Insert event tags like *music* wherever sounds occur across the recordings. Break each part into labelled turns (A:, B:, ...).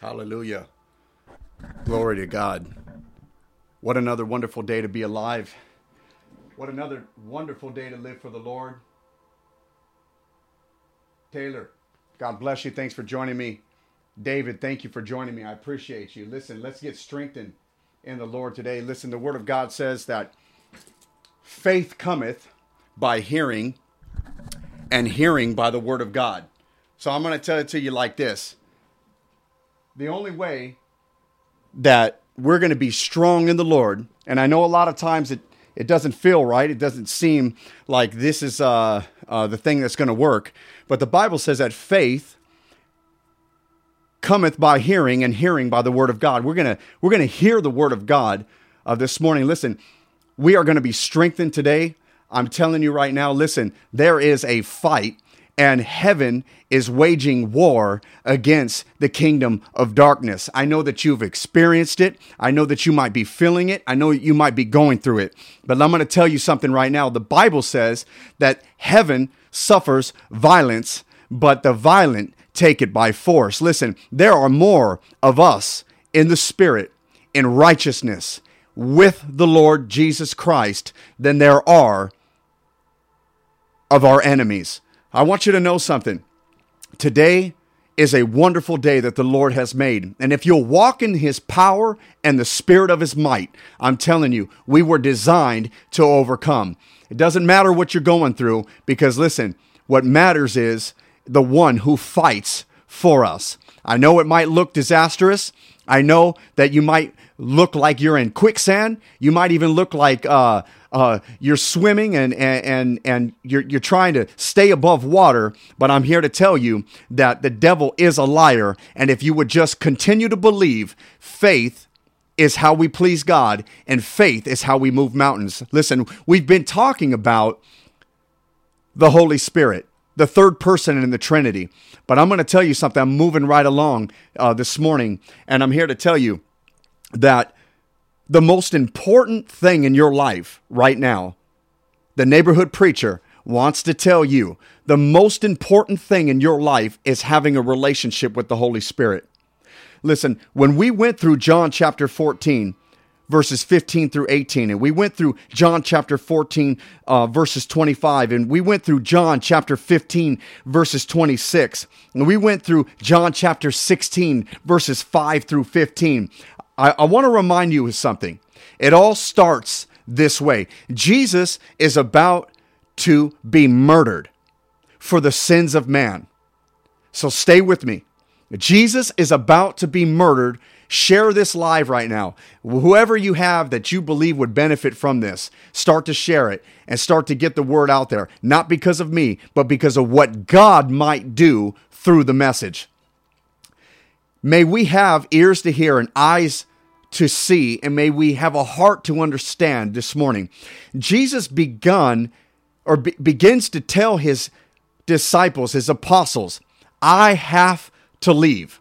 A: Hallelujah. Glory to God. What another wonderful day to be alive. What another wonderful day to live for the Lord. Taylor, God bless you. Thanks for joining me. David, thank you for joining me. I appreciate you. Listen, let's get strengthened in the Lord today. Listen, the Word of God says that faith cometh by hearing, and hearing by the Word of God. So I'm going to tell it to you like this the only way that we're going to be strong in the Lord, and I know a lot of times it, it doesn't feel right. It doesn't seem like this is uh, uh, the thing that's going to work. But the Bible says that faith cometh by hearing, and hearing by the word of God. We're gonna we're gonna hear the word of God uh, this morning. Listen, we are going to be strengthened today. I'm telling you right now. Listen, there is a fight and heaven is waging war against the kingdom of darkness. I know that you've experienced it. I know that you might be feeling it. I know you might be going through it. But I'm going to tell you something right now. The Bible says that heaven suffers violence, but the violent take it by force. Listen, there are more of us in the spirit, in righteousness, with the Lord Jesus Christ than there are of our enemies. I want you to know something. Today is a wonderful day that the Lord has made. And if you'll walk in his power and the spirit of his might, I'm telling you, we were designed to overcome. It doesn't matter what you're going through because listen, what matters is the one who fights for us. I know it might look disastrous. I know that you might look like you're in quicksand. You might even look like uh, uh, you're swimming and and and you're you're trying to stay above water. But I'm here to tell you that the devil is a liar, and if you would just continue to believe, faith is how we please God, and faith is how we move mountains. Listen, we've been talking about the Holy Spirit the third person in the Trinity. But I'm going to tell you something. I'm moving right along uh, this morning, and I'm here to tell you that the most important thing in your life right now, the neighborhood preacher wants to tell you the most important thing in your life is having a relationship with the Holy Spirit. Listen, when we went through John chapter 14, verses 15 through 18. And we went through John chapter 14, uh, verses 25. And we went through John chapter 15, verses 26. And we went through John chapter 16, verses 5 through 15. I, I want to remind you of something. It all starts this way Jesus is about to be murdered for the sins of man. So stay with me. Jesus is about to be murdered Share this live right now. Whoever you have that you believe would benefit from this, start to share it and start to get the word out there, not because of me, but because of what God might do through the message. May we have ears to hear and eyes to see, and may we have a heart to understand this morning. Jesus begun or be, begins to tell his disciples, his apostles, I have to leave.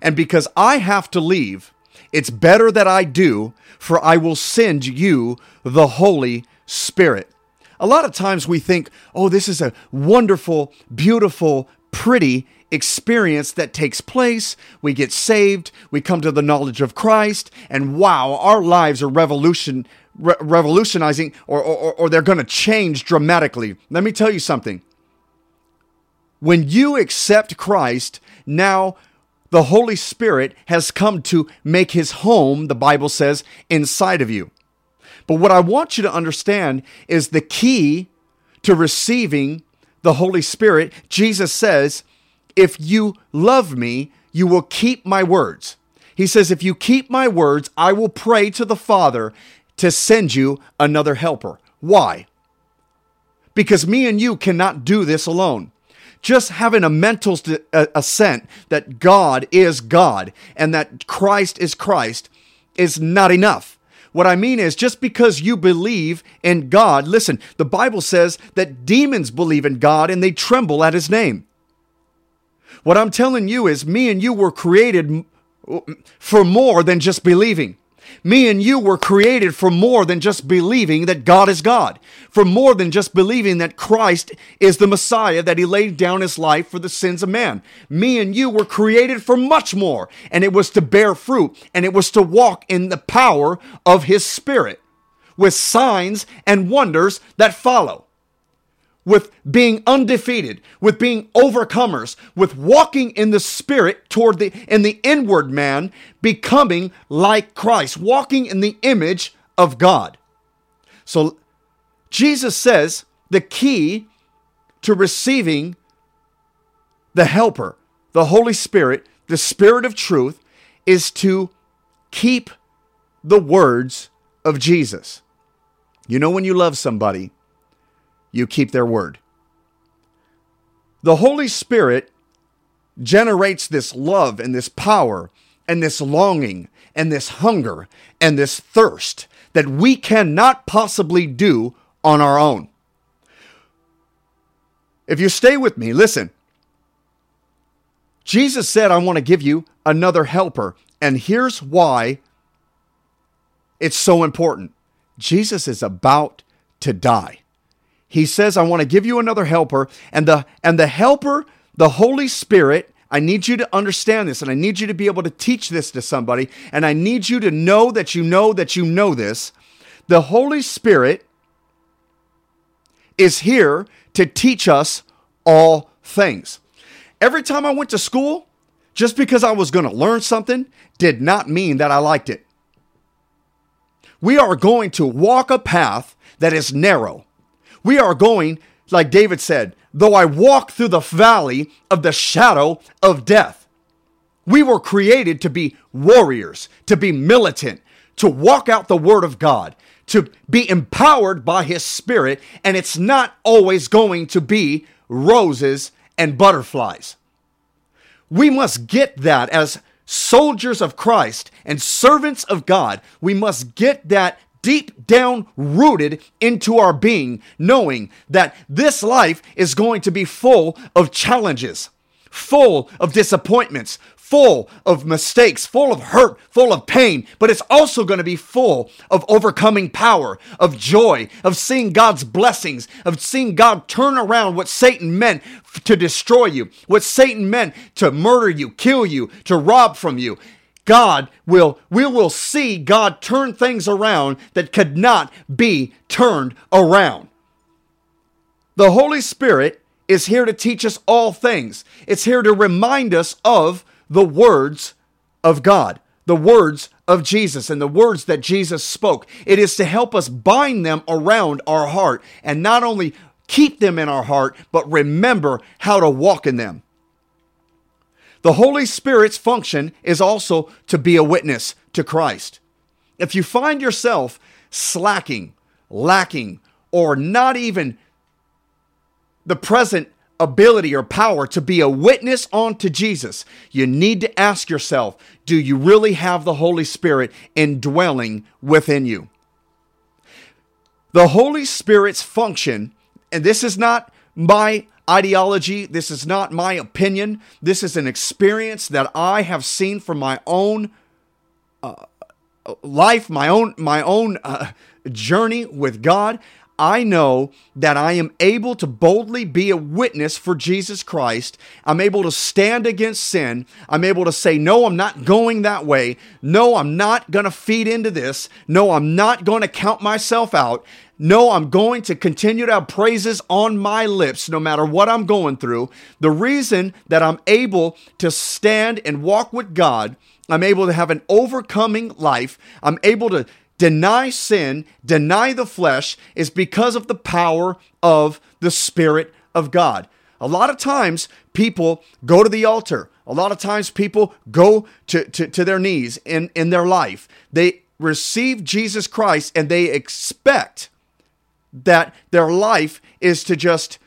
A: And because I have to leave, it's better that I do, for I will send you the Holy Spirit. A lot of times we think, oh, this is a wonderful, beautiful, pretty experience that takes place. We get saved, we come to the knowledge of Christ, and wow, our lives are revolution, re- revolutionizing or, or, or they're going to change dramatically. Let me tell you something. When you accept Christ, now the Holy Spirit has come to make his home, the Bible says, inside of you. But what I want you to understand is the key to receiving the Holy Spirit. Jesus says, If you love me, you will keep my words. He says, If you keep my words, I will pray to the Father to send you another helper. Why? Because me and you cannot do this alone just having a mental assent that God is God and that Christ is Christ is not enough. What I mean is, just because you believe in God, listen, the Bible says that demons believe in God and they tremble at his name. What I'm telling you is, me and you were created for more than just believing. Me and you were created for more than just believing that God is God, for more than just believing that Christ is the Messiah, that he laid down his life for the sins of man. Me and you were created for much more, and it was to bear fruit, and it was to walk in the power of his spirit with signs and wonders that follow with being undefeated, with being overcomers, with walking in the spirit toward the in the inward man, becoming like Christ, walking in the image of God. So Jesus says the key to receiving the helper, the Holy Spirit, the spirit of truth is to keep the words of Jesus. You know when you love somebody, you keep their word. The Holy Spirit generates this love and this power and this longing and this hunger and this thirst that we cannot possibly do on our own. If you stay with me, listen. Jesus said, I want to give you another helper. And here's why it's so important Jesus is about to die he says, I want to give you another helper. And the and the helper, the Holy Spirit, I need you to understand this and I need you to be able to teach this to somebody. And I need you to know that you know that you know this. The Holy Spirit is here to teach us all things. Every time I went to school, just because I was going to learn something did not mean that I liked it. We are going to walk a path that is narrow. We are going, like David said, though I walk through the valley of the shadow of death. We were created to be warriors, to be militant, to walk out the word of God, to be empowered by his spirit, and it's not always going to be roses and butterflies. We must get that as soldiers of Christ and servants of God. We must get that deep down rooted into our being, knowing that this life is going to be full of challenges, full of disappointments, full of mistakes, full of hurt, full of pain, but it's also going to be full of overcoming power, of joy, of seeing God's blessings, of seeing God turn around what Satan meant to destroy you, what Satan meant to murder you, kill you, to rob from you. God will, we will see God turn things around that could not be turned around. The Holy Spirit is here to teach us all things. It's here to remind us of the words of God, the words of Jesus, and the words that Jesus spoke. It is to help us bind them around our heart and not only keep them in our heart, but remember how to walk in them. The Holy Spirit's function is also to be a witness to Christ. If you find yourself slacking, lacking, or not even the present ability or power to be a witness unto Jesus, you need to ask yourself do you really have the Holy Spirit indwelling within you? The Holy Spirit's function, and this is not my ideology. This is not my opinion. This is an experience that I have seen from my own uh, life, my own my own uh, journey with God. I know that I am able to boldly be a witness for Jesus Christ. I'm able to stand against sin. I'm able to say, No, I'm not going that way. No, I'm not going to feed into this. No, I'm not going to count myself out. No, I'm going to continue to have praises on my lips no matter what I'm going through. The reason that I'm able to stand and walk with God, I'm able to have an overcoming life, I'm able to deny sin, deny the flesh, is because of the power of the Spirit of God. A lot of times people go to the altar. A lot of times people go to, to, to their knees in, in their life. They receive Jesus Christ and they expect that their life is to just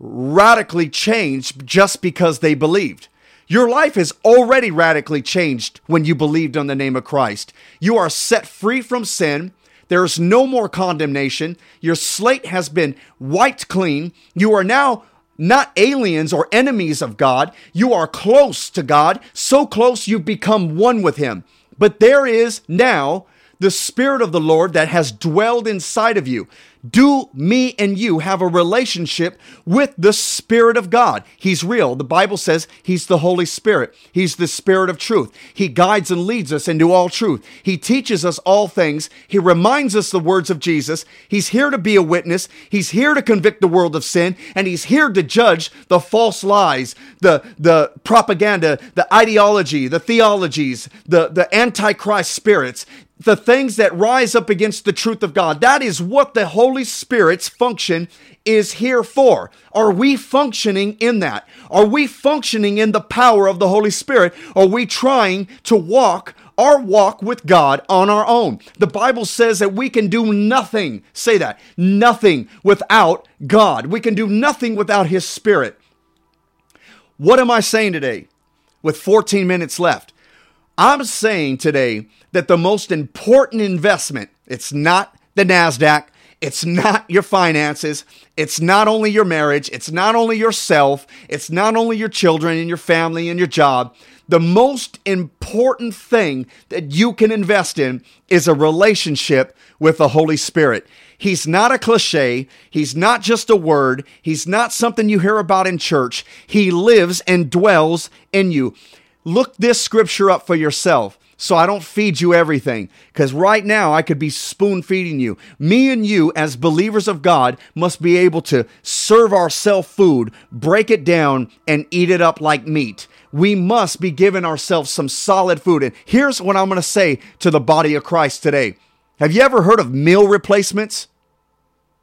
A: radically change just because they believed. Your life is already radically changed when you believed on the name of Christ. You are set free from sin. There is no more condemnation. Your slate has been wiped clean. You are now not aliens or enemies of God. You are close to God, so close you've become one with Him. But there is now the Spirit of the Lord that has dwelled inside of you. Do me and you have a relationship with the Spirit of God? He's real. The Bible says He's the Holy Spirit. He's the Spirit of truth. He guides and leads us into all truth. He teaches us all things. He reminds us the words of Jesus. He's here to be a witness. He's here to convict the world of sin, and He's here to judge the false lies, the, the propaganda, the ideology, the theologies, the, the antichrist spirits the things that rise up against the truth of God. That is what the Holy Spirit's function is here for. Are we functioning in that? Are we functioning in the power of the Holy Spirit? Are we trying to walk our walk with God on our own? The Bible says that we can do nothing, say that, nothing without God. We can do nothing without His Spirit. What am I saying today with 14 minutes left? I'm saying today that the most important investment, it's not the NASDAQ, it's not your finances, it's not only your marriage, it's not only yourself, it's not only your children and your family and your job. The most important thing that you can invest in is a relationship with the Holy Spirit. He's not a cliche. He's not just a word. He's not something you hear about in church. He lives and dwells in you. Look this scripture up for yourself so I don't feed you everything. Because right now I could be spoon feeding you. Me and you, as believers of God, must be able to serve ourselves food, break it down, and eat it up like meat. We must be giving ourselves some solid food. And here's what I'm going to say to the body of Christ today Have you ever heard of meal replacements?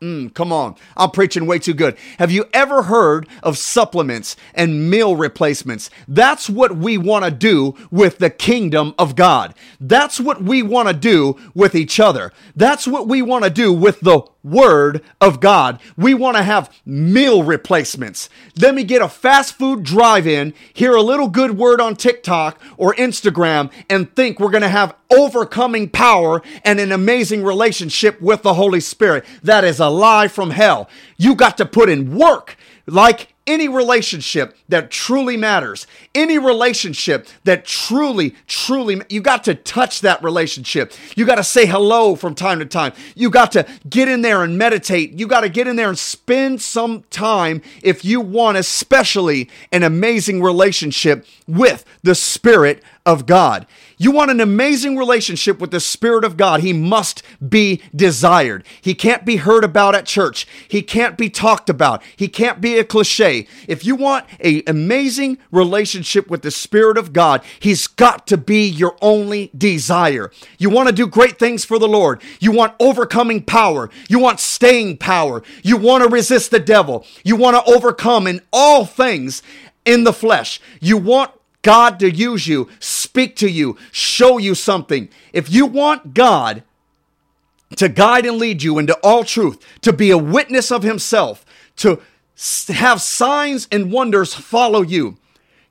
A: Mm, come on, I'm preaching way too good. Have you ever heard of supplements and meal replacements? That's what we want to do with the kingdom of God. That's what we want to do with each other. That's what we want to do with the word of God. We want to have meal replacements. Let me get a fast food drive in, hear a little good word on TikTok or Instagram, and think we're going to have overcoming power and an amazing relationship with the Holy Spirit. That is a lie from hell. You got to put in work like any relationship that truly matters, any relationship that truly, truly, you got to touch that relationship. You got to say hello from time to time. You got to get in there and meditate. You got to get in there and spend some time if you want, especially an amazing relationship with the Spirit of God. You want an amazing relationship with the Spirit of God. He must be desired. He can't be heard about at church. He can't be talked about. He can't be a cliche. If you want an amazing relationship with the Spirit of God, He's got to be your only desire. You want to do great things for the Lord. You want overcoming power. You want staying power. You want to resist the devil. You want to overcome in all things in the flesh. You want God to use you, speak to you, show you something. If you want God to guide and lead you into all truth, to be a witness of Himself, to have signs and wonders follow you,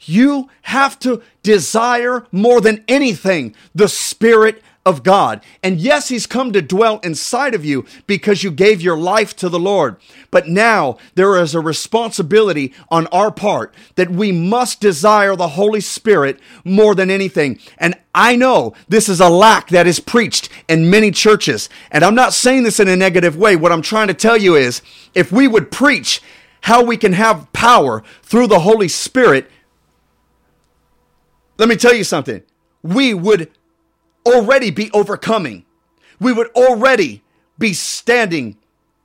A: you have to desire more than anything the Spirit of God. And yes, He's come to dwell inside of you because you gave your life to the Lord. But now there is a responsibility on our part that we must desire the Holy Spirit more than anything. And I know this is a lack that is preached in many churches. And I'm not saying this in a negative way. What I'm trying to tell you is if we would preach how we can have power through the Holy Spirit, let me tell you something. We would already be overcoming. We would already be standing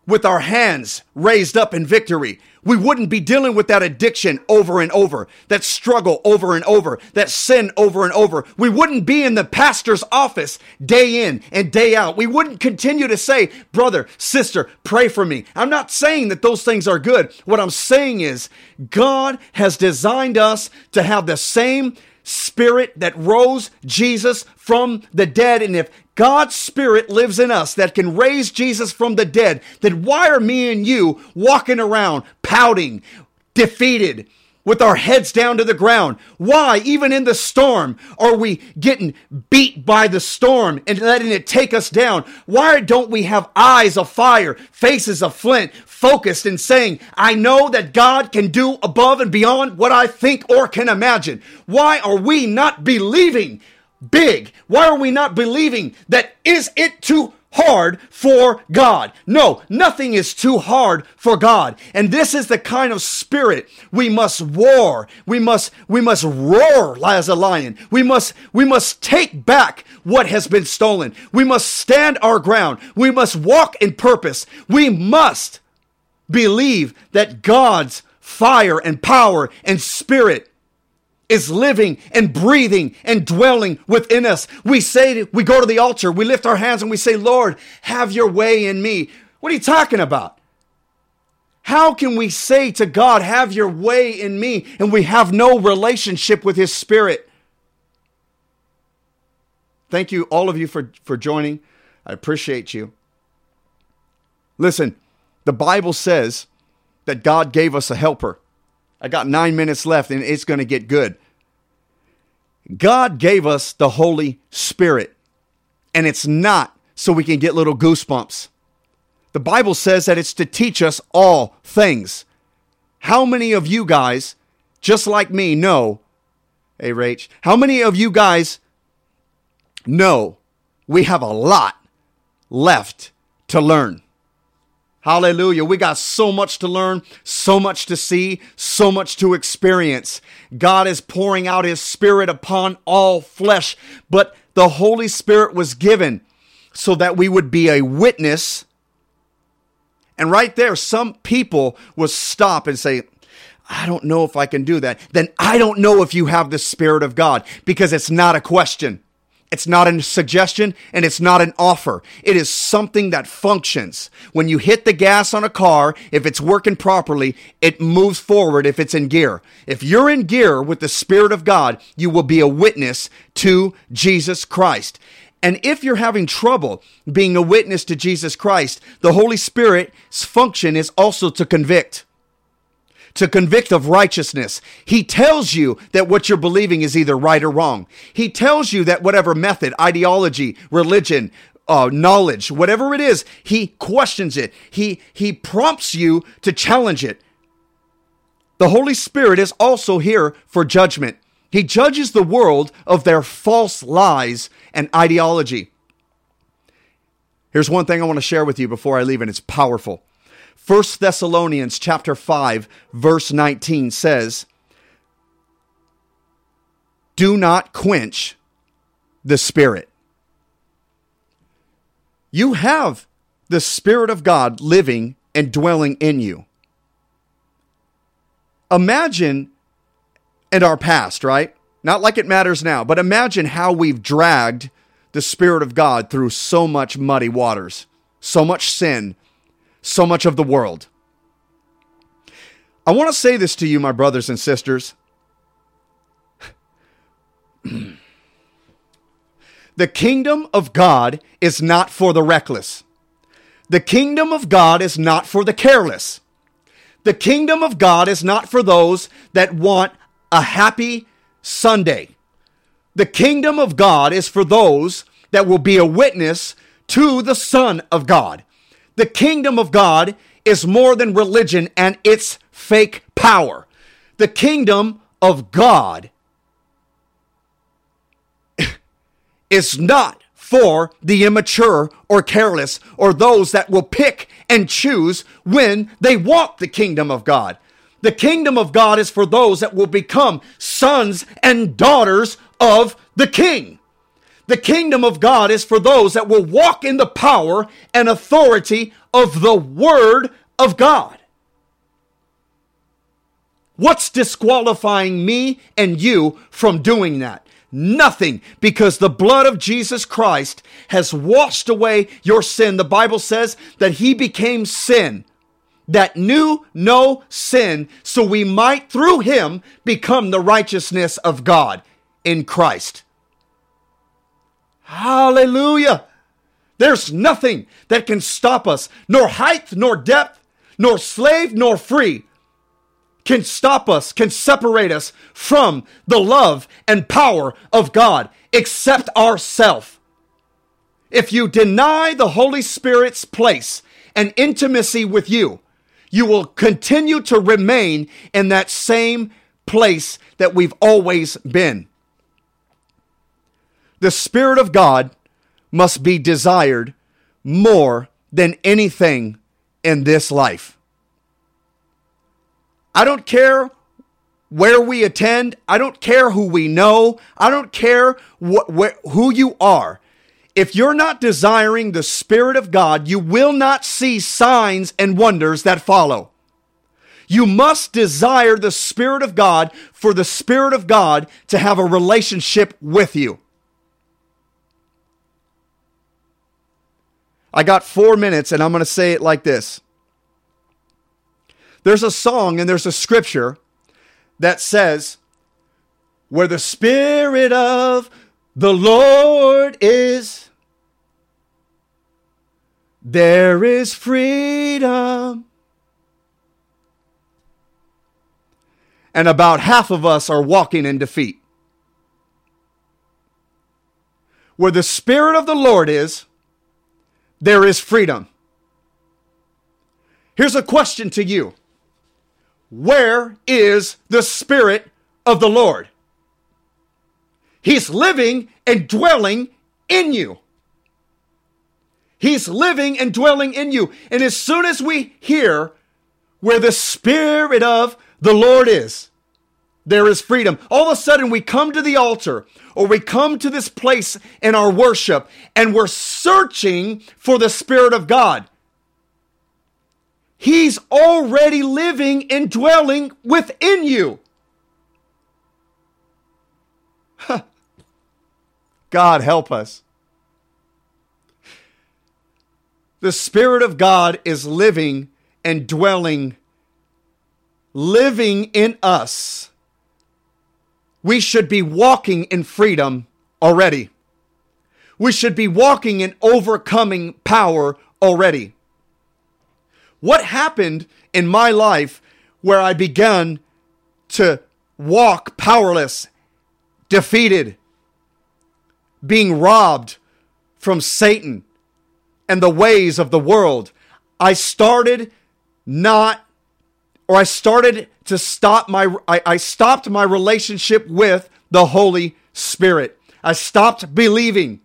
A: with our hands raised up in victory. We wouldn't be dealing with that addiction over and over, that struggle over and over, that sin over and over. We wouldn't be in the pastor's office day in and day out. We wouldn't continue to say, brother, sister, pray for me. I'm not saying that those things are good. What I'm saying is God has designed us to have the same spirit that rose Jesus from the dead. And if God's spirit lives in us that can raise Jesus from the dead, then why are me and you walking around pouting, defeated? With our heads down to the ground. Why, even in the storm, are we getting beat by the storm and letting it take us down? Why don't we have eyes of fire, faces of flint, focused and saying, I know that God can do above and beyond what I think or can imagine? Why are we not believing big? Why are we not believing that is it too hard for God. No, nothing is too hard for God. And this is the kind of spirit we must war. We must, we must roar as a lion. We must, we must take back what has been stolen. We must stand our ground. We must walk in purpose. We must believe that God's fire and power and spirit is living and breathing and dwelling within us. We say, we go to the altar, we lift our hands and we say, Lord, have your way in me. What are you talking about? How can we say to God, have your way in me, and we have no relationship with his spirit? Thank you, all of you, for, for joining. I appreciate you. Listen, the Bible says that God gave us a helper. I got nine minutes left and it's going to get good. God gave us the Holy Spirit, and it's not so we can get little goosebumps. The Bible says that it's to teach us all things. How many of you guys, just like me, know, hey, Rach, how many of you guys know we have a lot left to learn? Hallelujah. We got so much to learn, so much to see, so much to experience. God is pouring out his spirit upon all flesh, but the Holy Spirit was given so that we would be a witness. And right there, some people will stop and say, I don't know if I can do that. Then I don't know if you have the Spirit of God because it's not a question. It's not a suggestion and it's not an offer. It is something that functions. When you hit the gas on a car, if it's working properly, it moves forward if it's in gear. If you're in gear with the Spirit of God, you will be a witness to Jesus Christ. And if you're having trouble being a witness to Jesus Christ, the Holy Spirit's function is also to convict to convict of righteousness. He tells you that what you're believing is either right or wrong. He tells you that whatever method, ideology, religion, uh, knowledge, whatever it is, he questions it. He, he prompts you to challenge it. The Holy Spirit is also here for judgment. He judges the world of their false lies and ideology. Here's one thing I want to share with you before I leave, and it's powerful. 1 Thessalonians chapter 5 verse 19 says, "Do not quench the spirit." You have the spirit of God living and dwelling in you. Imagine in our past, right? Not like it matters now, but imagine how we've dragged the Spirit of God through so much muddy waters, so much sin, so much of the world. I want to say this to you, my brothers and sisters. *clears throat* the kingdom of God is not for the reckless. The kingdom of God is not for the careless. The kingdom of God is not for those that want a happy Sunday. The kingdom of God is for those that will be a witness to the Son of God. The kingdom of God is more than religion and its fake power. The kingdom of God *laughs* is not for the immature or careless or those that will pick and choose when they want the kingdom of God. The kingdom of God is for those that will become sons and daughters of the king. The kingdom of God is for those that will walk in the power and authority of the Word of God. What's disqualifying me and you from doing that? Nothing, because the blood of Jesus Christ has washed away your sin. The Bible says that He became sin that knew no sin, so we might through Him become the righteousness of God in Christ. Hallelujah. There's nothing that can stop us, nor height, nor depth, nor slave, nor free, can stop us, can separate us from the love and power of God, except ourself. If you deny the Holy Spirit's place and intimacy with you, you will continue to remain in that same place that we've always been. The Spirit of God must be desired more than anything in this life. I don't care where we attend. I don't care who we know. I don't care what, wh- who you are. If you're not desiring the Spirit of God, you will not see signs and wonders that follow. You must desire the Spirit of God for the Spirit of God to have a relationship with you. I got four minutes and I'm going to say it like this. There's a song and there's a scripture that says, Where the Spirit of the Lord is, there is freedom. And about half of us are walking in defeat. Where the Spirit of the Lord is, there is freedom. Here's a question to you Where is the Spirit of the Lord? He's living and dwelling in you. He's living and dwelling in you. And as soon as we hear where the Spirit of the Lord is, there is freedom. All of a sudden, we come to the altar or we come to this place in our worship and we're searching for the Spirit of God. He's already living and dwelling within you. God help us. The Spirit of God is living and dwelling, living in us. We should be walking in freedom already. We should be walking in overcoming power already. What happened in my life where I began to walk powerless, defeated, being robbed from Satan and the ways of the world? I started not, or I started to stop my, I, I stopped my relationship with the Holy Spirit. I stopped believing.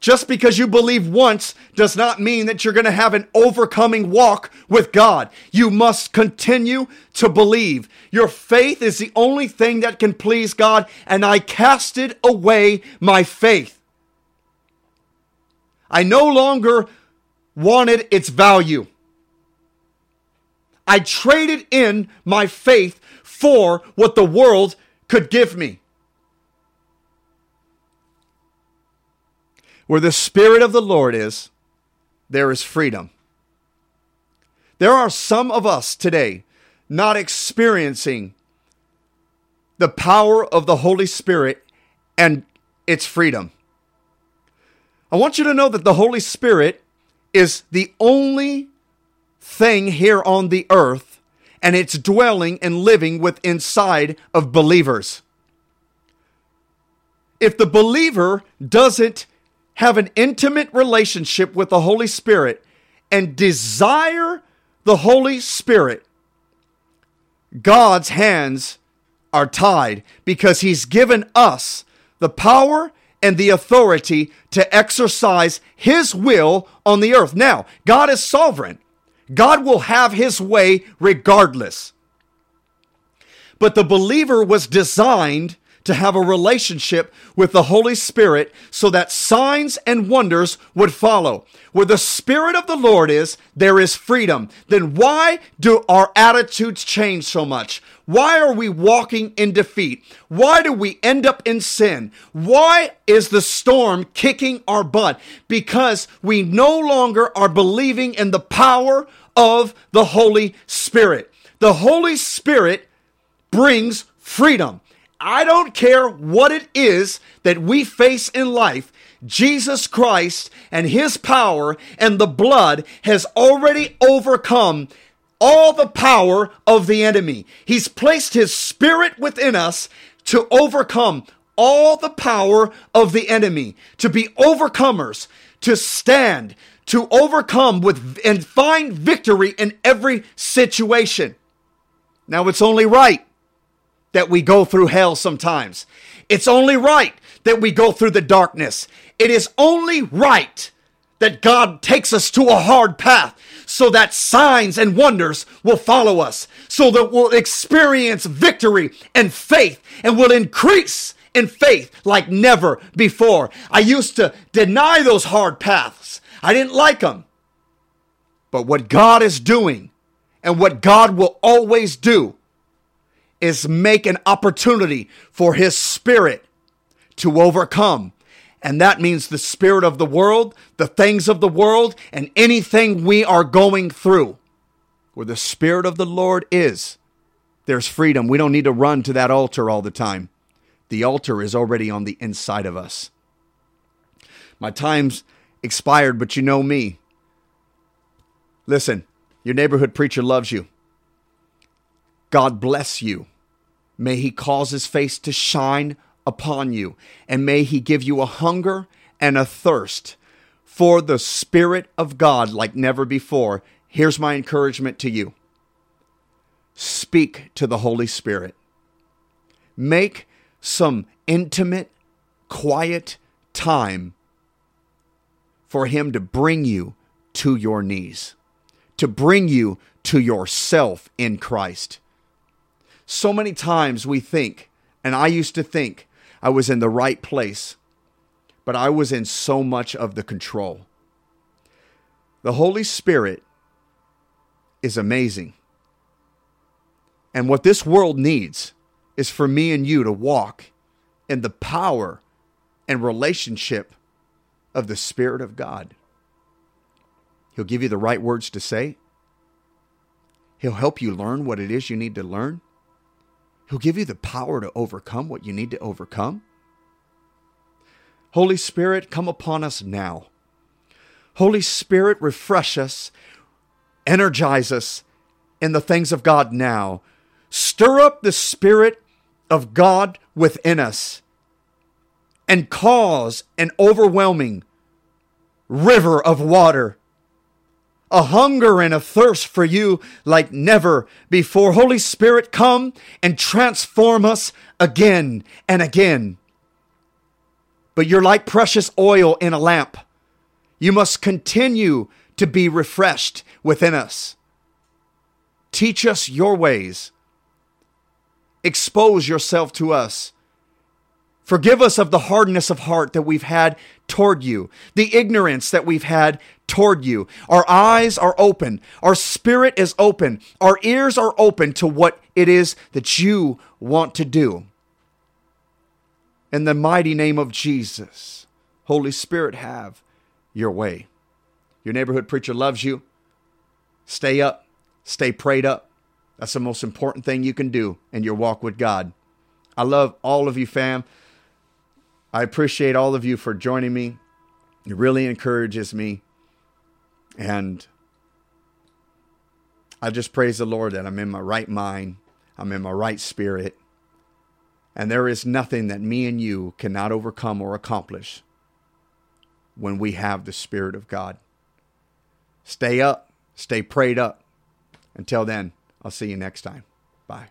A: Just because you believe once does not mean that you're going to have an overcoming walk with God. You must continue to believe. Your faith is the only thing that can please God, and I casted away my faith. I no longer wanted its value. I traded in my faith for what the world could give me. Where the Spirit of the Lord is, there is freedom. There are some of us today not experiencing the power of the Holy Spirit and its freedom. I want you to know that the Holy Spirit is the only thing here on the earth, and it's dwelling and living with inside of believers. If the believer doesn't have an intimate relationship with the Holy Spirit and desire the Holy Spirit, God's hands are tied because He's given us the power and the authority to exercise His will on the earth. Now, God is sovereign, God will have His way regardless. But the believer was designed to have a relationship with the Holy Spirit so that signs and wonders would follow. Where the Spirit of the Lord is, there is freedom. Then why do our attitudes change so much? Why are we walking in defeat? Why do we end up in sin? Why is the storm kicking our butt? Because we no longer are believing in the power of the Holy Spirit. The Holy Spirit brings freedom. I don't care what it is that we face in life. Jesus Christ and his power and the blood has already overcome all the power of the enemy. He's placed his spirit within us to overcome all the power of the enemy, to be overcomers, to stand, to overcome with and find victory in every situation. Now it's only right that we go through hell sometimes. It's only right that we go through the darkness. It is only right that God takes us to a hard path so that signs and wonders will follow us, so that we'll experience victory and faith and will increase in faith like never before. I used to deny those hard paths. I didn't like them. But what God is doing and what God will always do is make an opportunity for His Spirit to overcome. And that means the spirit of the world, the things of the world, and anything we are going through. Where the Spirit of the Lord is, there's freedom. We don't need to run to that altar all the time. The altar is already on the inside of us. My time's expired, but you know me. Listen, your neighborhood preacher loves you. God bless you. May he cause his face to shine upon you, and may he give you a hunger and a thirst for the Spirit of God like never before. Here's my encouragement to you speak to the Holy Spirit. Make some intimate, quiet time for Him to bring you to your knees, to bring you to yourself in Christ. So many times we think, and I used to think, I was in the right place, but I was in so much of the control. The Holy Spirit is amazing. And what this world needs is for me and you to walk in the power and relationship of the Spirit of God. He'll give you the right words to say. He'll help you learn what it is you need to learn. He'll give you the power to overcome what you need to overcome. Holy Spirit, come upon us now. Holy Spirit, refresh us, energize us in the things of God now. Stir up the Spirit of God within us and cause an overwhelming river of water a hunger and a thirst for you like never before. Holy Spirit, come and transform us again and again. But you're like precious oil in a lamp. You must continue to be refreshed within us. Teach us your ways. Expose yourself to us Forgive us of the hardness of heart that we've had toward you, the ignorance that we've had toward you. Our eyes are open, our spirit is open, our ears are open to what it is that you want to do. In the mighty name of Jesus, Holy Spirit, have your way. Your neighborhood preacher loves you. Stay up, stay prayed up. That's the most important thing you can do in your walk with God. I love all of you, fam. I appreciate all of you for joining me. It really encourages me. And I just praise the Lord that I'm in my right mind, I'm in my right spirit. And there is nothing that me and you cannot overcome or accomplish when we have the Spirit of God. Stay up, stay prayed up. Until then, I'll see you next time. Bye.